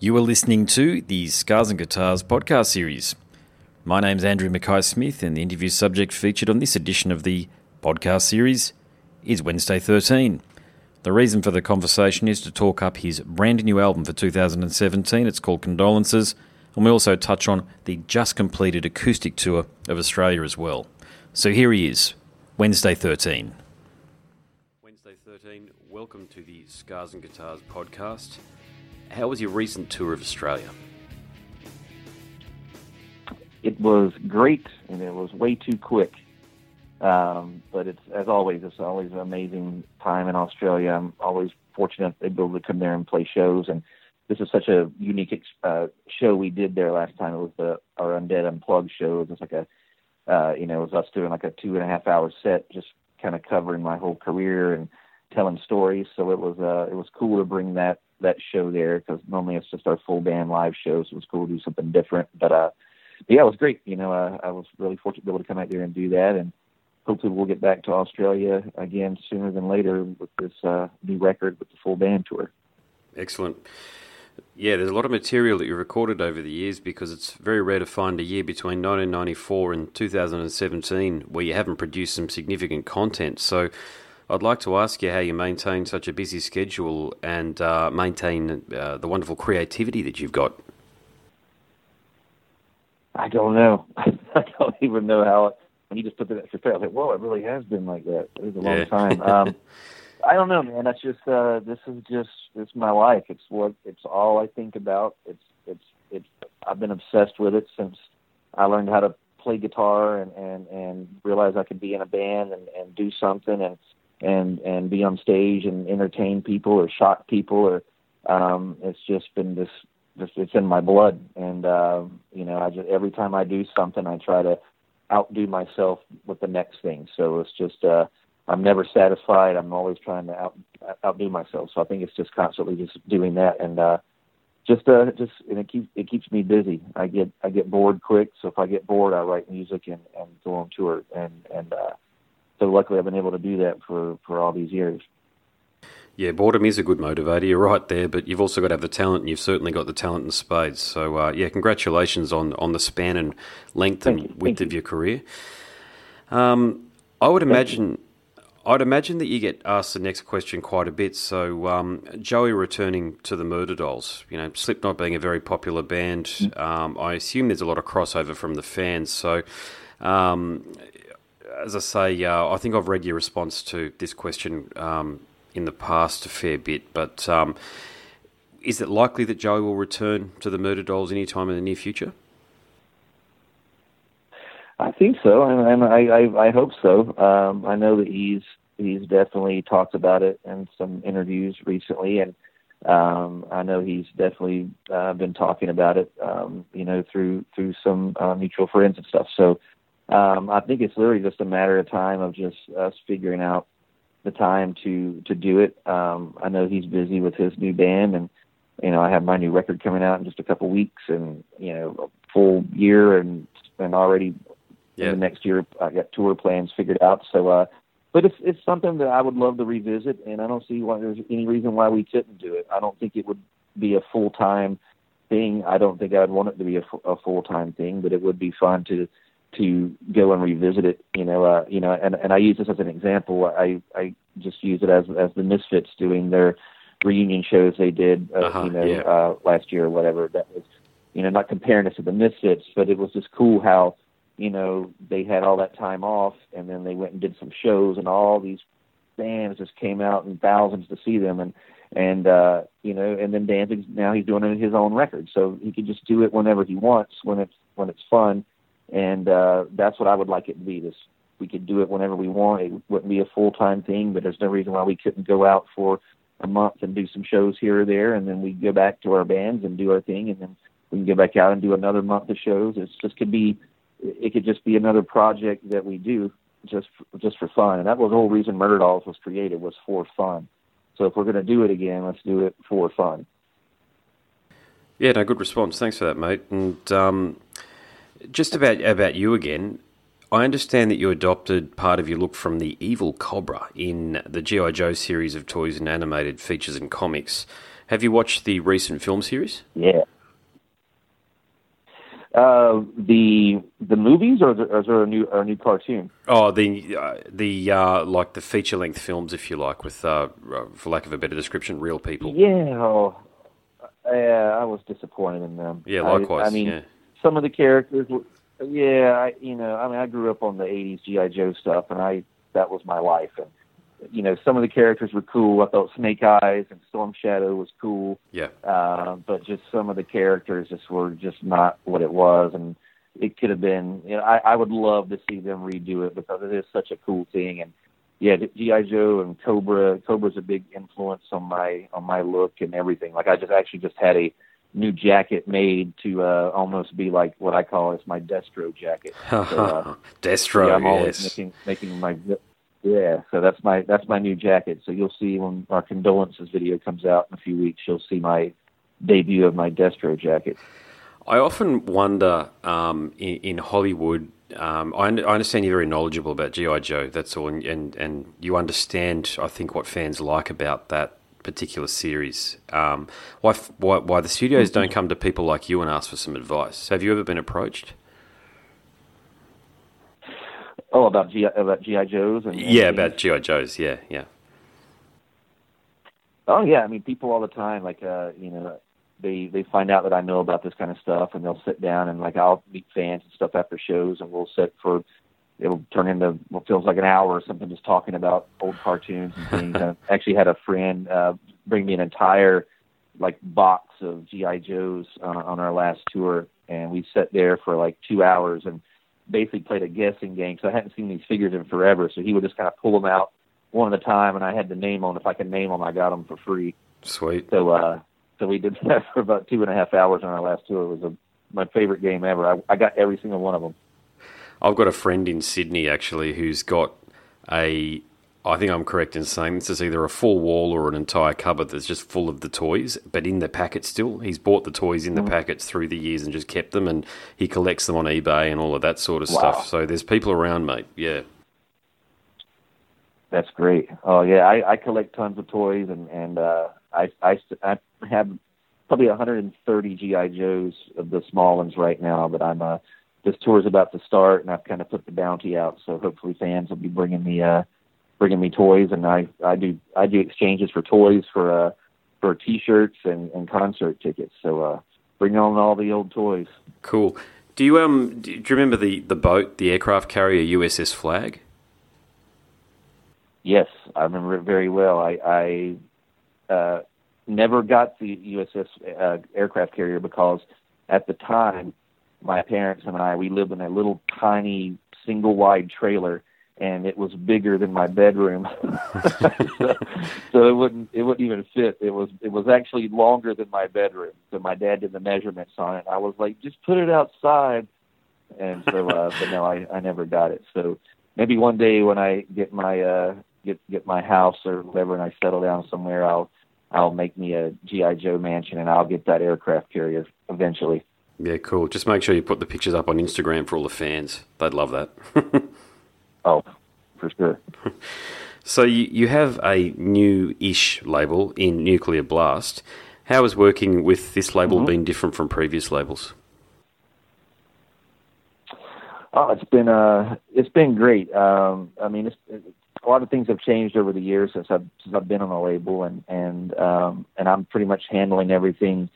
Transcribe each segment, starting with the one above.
You are listening to the Scars and Guitars podcast series. My name's Andrew Mackay Smith, and the interview subject featured on this edition of the podcast series is Wednesday 13. The reason for the conversation is to talk up his brand new album for 2017. It's called Condolences, and we also touch on the just completed acoustic tour of Australia as well. So here he is, Wednesday 13. Wednesday 13, welcome to the Scars and Guitars podcast. How was your recent tour of Australia? It was great, and it was way too quick. Um, but it's as always, it's always an amazing time in Australia. I'm always fortunate to be able to come there and play shows, and this is such a unique uh, show we did there last time. It was the our Undead Unplugged show. It was like a, uh, you know, it was us doing like a two and a half hour set, just kind of covering my whole career and telling stories. So it was uh, it was cool to bring that that show there because normally it's just our full band live shows. So it was cool to do something different. But uh, but yeah, it was great. You know, uh, I was really fortunate to be able to come out there and do that, and hopefully we'll get back to Australia again sooner than later with this uh, new record with the full band tour. Excellent. Yeah, there's a lot of material that you recorded over the years because it's very rare to find a year between 1994 and 2017 where you haven't produced some significant content. So I'd like to ask you how you maintain such a busy schedule and uh, maintain uh, the wonderful creativity that you've got. I don't know. I don't even know how. When you just put that for fair, I was like, "Whoa, it really has been like that. It was a long yeah. time." Um, I don't know, man. That's just uh, this is just it's my life. It's what it's all I think about. It's it's it's. I've been obsessed with it since I learned how to play guitar and and and realize I could be in a band and and do something and and and be on stage and entertain people or shock people or um it's just been this just it's in my blood. And uh you know i just every time i do something i try to outdo myself with the next thing. So it's just uh i'm never satisfied. I'm always trying to out outdo myself. So i think it's just constantly just doing that. And uh just uh just and it keeps it keeps me busy. I get i get bored quick. So if i get bored i write music and and go on tour. And and uh so luckily I've been able to do that for, for all these years. Yeah, boredom is a good motivator. You're right there, but you've also got to have the talent, and you've certainly got the talent in spades. So, uh, yeah, congratulations on, on the span and length Thank and you. width of your career. Um, I would imagine, I'd imagine that you get asked the next question quite a bit. So, um, Joey returning to the Murderdolls, you know, Slipknot being a very popular band, mm. um, I assume there's a lot of crossover from the fans. So, um, as I say, uh, I think I've read your response to this question um, in the past a fair bit, but um, is it likely that Joey will return to the Murderdolls anytime in the near future? I think so, and, I, I, I hope so. Um, I know that he's he's definitely talked about it in some interviews recently, and um, I know he's definitely uh, been talking about it, um, you know, through through some uh, mutual friends and stuff. So um, I think it's literally just a matter of time of just us figuring out the time to to do it. Um, I know he's busy with his new band, and you know I have my new record coming out in just a couple weeks, and you know a full year, and and already yeah. in the next year I got tour plans figured out. So, uh, but it's it's something that I would love to revisit, and I don't see why there's any reason why we couldn't do it. I don't think it would be a full time thing. I don't think I'd want it to be a, a full time thing, but it would be fun to to go and revisit it. You know, uh, you know, and and I use this as an example. I I just use it as as the Misfits doing their reunion shows they did, uh, uh-huh, you know, yeah. uh, last year or whatever. That was, you know, not comparing us to the Misfits, but it was just cool how, you know, they had all that time off and then they went and did some shows and all these bands just came out in thousands to see them and and uh you know and then Danzig now he's doing it in his own record so he can just do it whenever he wants when it's when it's fun and uh, that's what I would like it to be. This we could do it whenever we want. It wouldn't be a full time thing, but there's no reason why we couldn't go out for a month and do some shows here or there, and then we go back to our bands and do our thing, and then we can go back out and do another month of shows. It just could be, it could just be another project that we do just just for fun, and that was the whole reason Murderdolls was created was for fun. So if we're going to do it again, let's do it for fun. Yeah, no, good response. Thanks for that, mate. And um, just about about you again. I understand that you adopted part of your look from the evil Cobra in the G.I. Joe series of toys and animated features and comics. Have you watched the recent film series? Yeah. Uh, the the movies, or, is there a new or a new cartoon? Oh, the uh, the uh, like the feature length films, if you like, with uh, for lack of a better description, real people. Yeah, oh, yeah, I was disappointed in them. Yeah, likewise. I, I mean, yeah. Some of the characters. Were, yeah, I, you know, I mean, I grew up on the '80s GI Joe stuff, and I that was my life, and you know, some of the characters were cool. I thought Snake Eyes and Storm Shadow was cool. Yeah. Uh, but just some of the characters just were just not what it was, and it could have been. You know, I, I would love to see them redo it because it is such a cool thing. And yeah, GI Joe and Cobra. Cobra's a big influence on my on my look and everything. Like I just actually just had a new jacket made to uh, almost be like what I call it's my Destro jacket. So, uh, Destro, yeah, I'm always yes. making making my yeah, so that's my that's my new jacket. So you'll see when our condolences video comes out in a few weeks, you'll see my debut of my Destro jacket. I often wonder um, in, in, Hollywood. Um, I, I, understand you're very knowledgeable about GI Joe. That's all, and, and, and you understand, I think, what fans like about that particular series. Um, why, why why the studios don't come to people like you and ask for some advice? Have you ever been approached? Oh, about GI about GI Joes and yeah, about GI Joes. Yeah, yeah. Oh yeah, I mean people all the time. Like uh, you know, they they find out that I know about this kind of stuff, and they'll sit down and like I'll meet fans and stuff after shows, and we'll sit for it'll turn into what feels like an hour or something, just talking about old cartoons and things. I actually had a friend uh, bring me an entire like box of GI Joes uh, on our last tour, and we sat there for like two hours and basically played a guessing game. So I hadn't seen these figures in forever. So he would just kind of pull them out one at a time, and I had to name them. If I could name them, I got them for free. Sweet. So uh, so we did that for about two and a half hours on our last tour. It was a, my favorite game ever. I, I got every single one of them. I've got a friend in Sydney actually who's got a I think I'm correct in saying this is either a full wall or an entire cupboard that's just full of the toys, but in the packet still. He's bought the toys in the mm. packets through the years and just kept them, and he collects them on eBay and all of that sort of wow. stuff. So there's people around, mate. Yeah. That's great. Oh yeah, I, I collect tons of toys, and and uh, I I I have probably 130 GI Joes of the small ones right now. But I'm uh, this tour is about to start, and I've kind of put the bounty out, so hopefully fans will be bringing me uh bringing me toys, and I I do I do exchanges for toys for uh for T-shirts and, and concert tickets. So uh, bring on all the old toys. Cool. Do you um do you remember the the boat, the aircraft carrier USS Flagg? Yes, I remember it very well. I I uh, never got the USS uh, aircraft carrier because at the time my parents and I we lived in a little tiny single wide trailer and it was bigger than my bedroom. So, so it wouldn't it wouldn't even fit. It was it was actually longer than my bedroom. So my dad did the measurements on it. I was like just put it outside. And so uh but no i i never got it. So maybe one day when i get my uh get get my house or whatever and i settle down somewhere i'll i'll make me a gi joe mansion and i'll get that aircraft carrier eventually yeah cool just make sure you put the pictures up on instagram for all the fans they'd love that Oh, for sure. so you, you have a new-ish label in Nuclear Blast. How has working with this label mm-hmm. been different from previous labels? Oh, it's been uh, it's been great. Um, I mean, it's, it, a lot of things have changed over the years since I've since I've been on the label, and and um, and I'm pretty much handling everything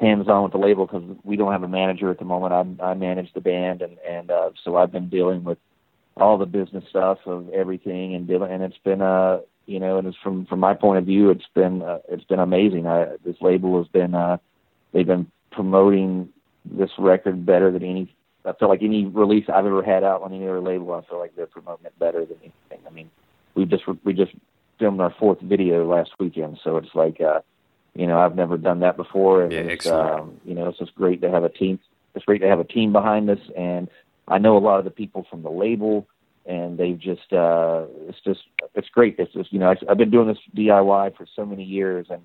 hands on with the label because we don't have a manager at the moment. I I manage the band, and and uh, so I've been dealing with all the business stuff of everything and dealing and it's been uh you know and it's from from my point of view it's been uh, it's been amazing I, this label has been uh they've been promoting this record better than any I feel like any release I've ever had out on any other label I feel like they're promoting it better than anything I mean we just we just filmed our fourth video last weekend so it's like uh you know I've never done that before and yeah, it's um you know it's just great to have a team it's great to have a team behind us and I know a lot of the people from the label, and they've just uh, it's just it's great. It's just you know I've been doing this DIY for so many years, and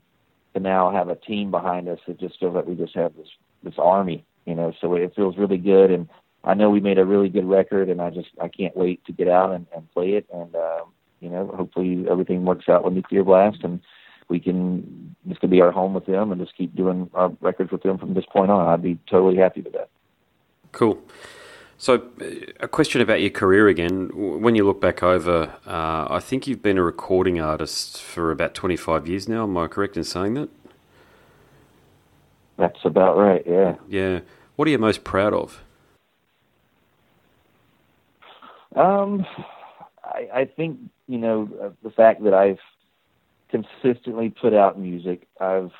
to now have a team behind us, it just feels like we just have this this army, you know. So it feels really good, and I know we made a really good record, and I just I can't wait to get out and, and play it, and um, you know hopefully everything works out with Nuclear Blast, and we can this could be our home with them and just keep doing our records with them from this point on. I'd be totally happy with that. Cool. So, a question about your career again. When you look back over, uh, I think you've been a recording artist for about 25 years now. Am I correct in saying that? That's about right, yeah. Yeah. What are you most proud of? Um, I, I think, you know, uh, the fact that I've consistently put out music, I've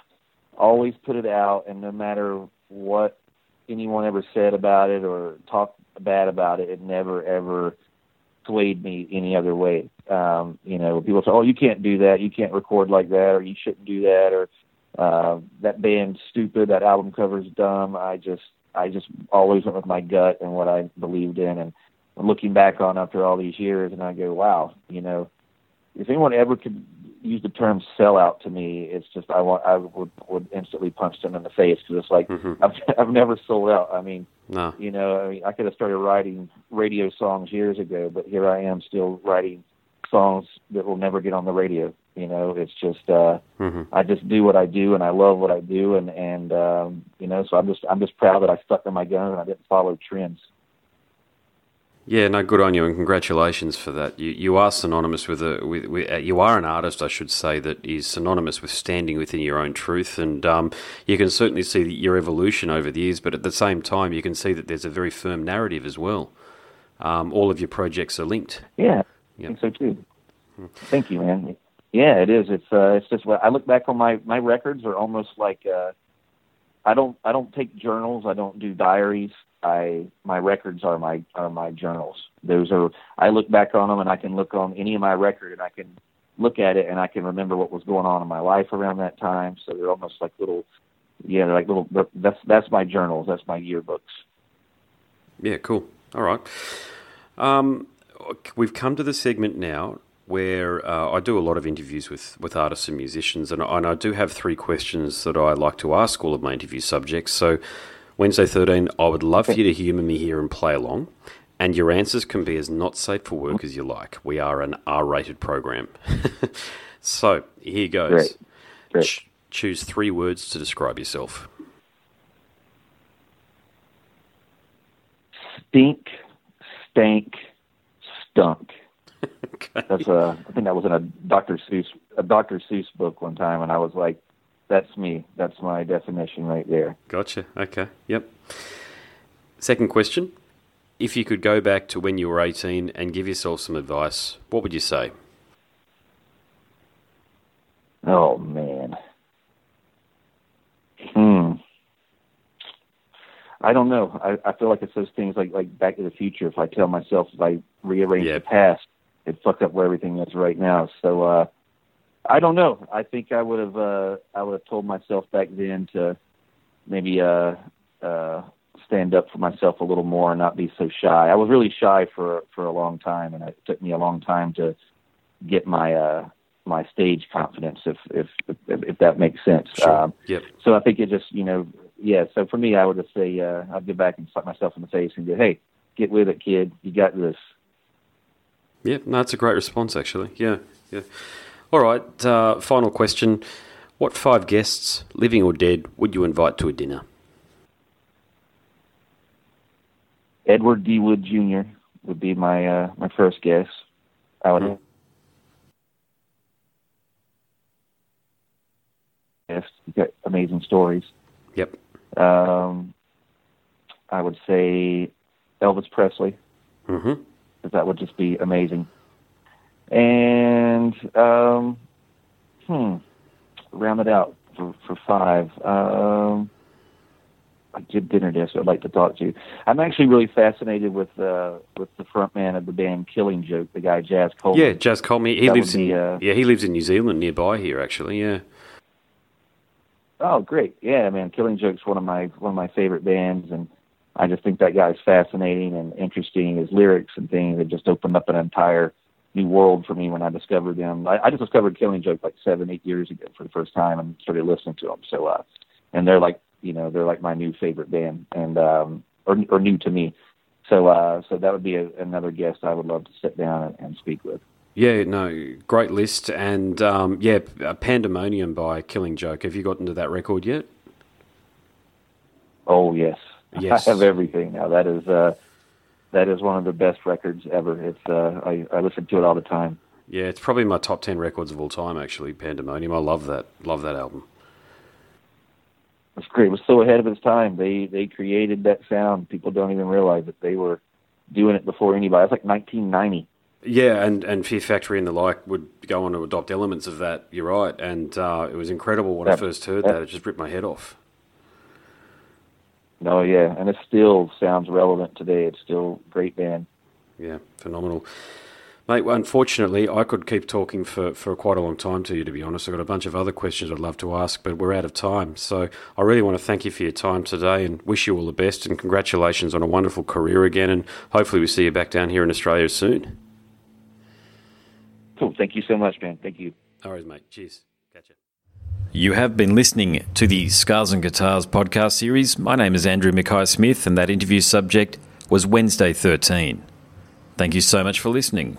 always put it out, and no matter what anyone ever said about it or talked bad about it. It never ever swayed me any other way. Um, you know, people say, "Oh, you can't do that. You can't record like that, or you shouldn't do that, or uh, that band's stupid. That album cover's dumb." I just, I just always went with my gut and what I believed in. And looking back on after all these years, and I go, "Wow, you know, if anyone ever could use the term sellout to me, it's just I want I would would instantly punch them in the face because it's like mm-hmm. I've I've never sold out. I mean, no. you know, I mean, I could have started writing radio songs years ago, but here I am still writing songs that will never get on the radio. You know, it's just uh mm-hmm. I just do what I do and I love what I do and and um you know, so I'm just I'm just proud that I stuck to my guns and I didn't follow trends. Yeah, no, good on you, and congratulations for that. You you are synonymous with a with, with uh, you are an artist, I should say, that is synonymous with standing within your own truth, and um, you can certainly see your evolution over the years. But at the same time, you can see that there's a very firm narrative as well. Um, all of your projects are linked. Yeah. I think so too. Hmm. Thank you, man. Yeah, it is. It's uh, it's just I look back on my my records are almost like uh, I don't I don't take journals. I don't do diaries. I my records are my are my journals. Those are I look back on them and I can look on any of my record and I can look at it and I can remember what was going on in my life around that time. So they're almost like little, yeah, they're like little. That's that's my journals. That's my yearbooks. Yeah, cool. All right. Um, we've come to the segment now where uh, I do a lot of interviews with, with artists and musicians, and, and I do have three questions that I like to ask all of my interview subjects. So Wednesday 13, I would love for you to humour me here and play along. And your answers can be as not safe for work as you like. We are an R rated program. so here goes. Great. Great. Ch- choose three words to describe yourself. Stink, stank, stunk. That's a. I think that was in a Dr. Seuss a Dr. Seuss book one time, and I was like, that's me. That's my definition right there. Gotcha. Okay. Yep. Second question. If you could go back to when you were 18 and give yourself some advice, what would you say? Oh, man. Hmm. I don't know. I, I feel like it's those things like like Back to the Future. If I tell myself if I rearrange yep. the past, it fucks up where everything is right now. So uh, I don't know. I think I would have uh, I would have told myself back then to maybe uh, uh, stand up for myself a little more and not be so shy. I was really shy for for a long time, and it took me a long time to get my uh, my stage confidence, if if if, if that makes sense. Sure. Um, yep. So I think it just you know yeah. So for me, I would just say uh, I'd get back and slap myself in the face and go, hey, get with it, kid. You got this. Yeah, no, that's a great response, actually. Yeah, yeah. All right, uh, final question. What five guests, living or dead, would you invite to a dinner? Edward D. Wood Jr. would be my uh, my first guess. I would mm. yes, got amazing stories. Yep. Um, I would say Elvis Presley. Mm-hmm. That would just be amazing and um, hmm, round it out for for five. Um, a good dinner guest I'd like to talk to. You. I'm actually really fascinated with uh, with the front man of the band Killing Joke, the guy Jaz Coleman. Yeah, Jaz Coleman. He that lives in uh, yeah he lives in New Zealand nearby here actually. Yeah. Oh, great! Yeah, man, Killing Joke's one of my one of my favorite bands, and I just think that guy's fascinating and interesting. His lyrics and things have just opened up an entire new world for me when I discovered them. I, I just discovered Killing Joke like seven, eight years ago for the first time and started listening to them. So, uh, and they're like, you know, they're like my new favorite band and, um, or, or new to me. So, uh, so that would be a, another guest I would love to sit down and, and speak with. Yeah, no, great list, and um, yeah, Pandemonium by Killing Joke. Have you gotten to that record yet? Oh yes, yes. I have everything now. That is uh, that is one of the best records ever. It's uh, I, I listen to it all the time. Yeah, it's probably my top ten records of all time. Actually, Pandemonium. I love that. Love that album. It's great. It was so ahead of its time. They they created that sound. People don't even realize that they were doing it before anybody. It's like 1990. Yeah, and, and Fear Factory and the like would go on to adopt elements of that. You're right, and uh, it was incredible when I first heard that. It just ripped my head off. No, yeah, and it still sounds relevant today. It's still a great band. Yeah, phenomenal. Mate, well, unfortunately, I could keep talking for, for quite a long time to you, to be honest. I've got a bunch of other questions I'd love to ask, but we're out of time. So I really want to thank you for your time today and wish you all the best and congratulations on a wonderful career again. And hopefully, we see you back down here in Australia soon. Cool. Thank you so much, man. Thank you. All right, mate. Cheers. You have been listening to the Scars and Guitars podcast series. My name is Andrew Mackay Smith, and that interview subject was Wednesday 13. Thank you so much for listening.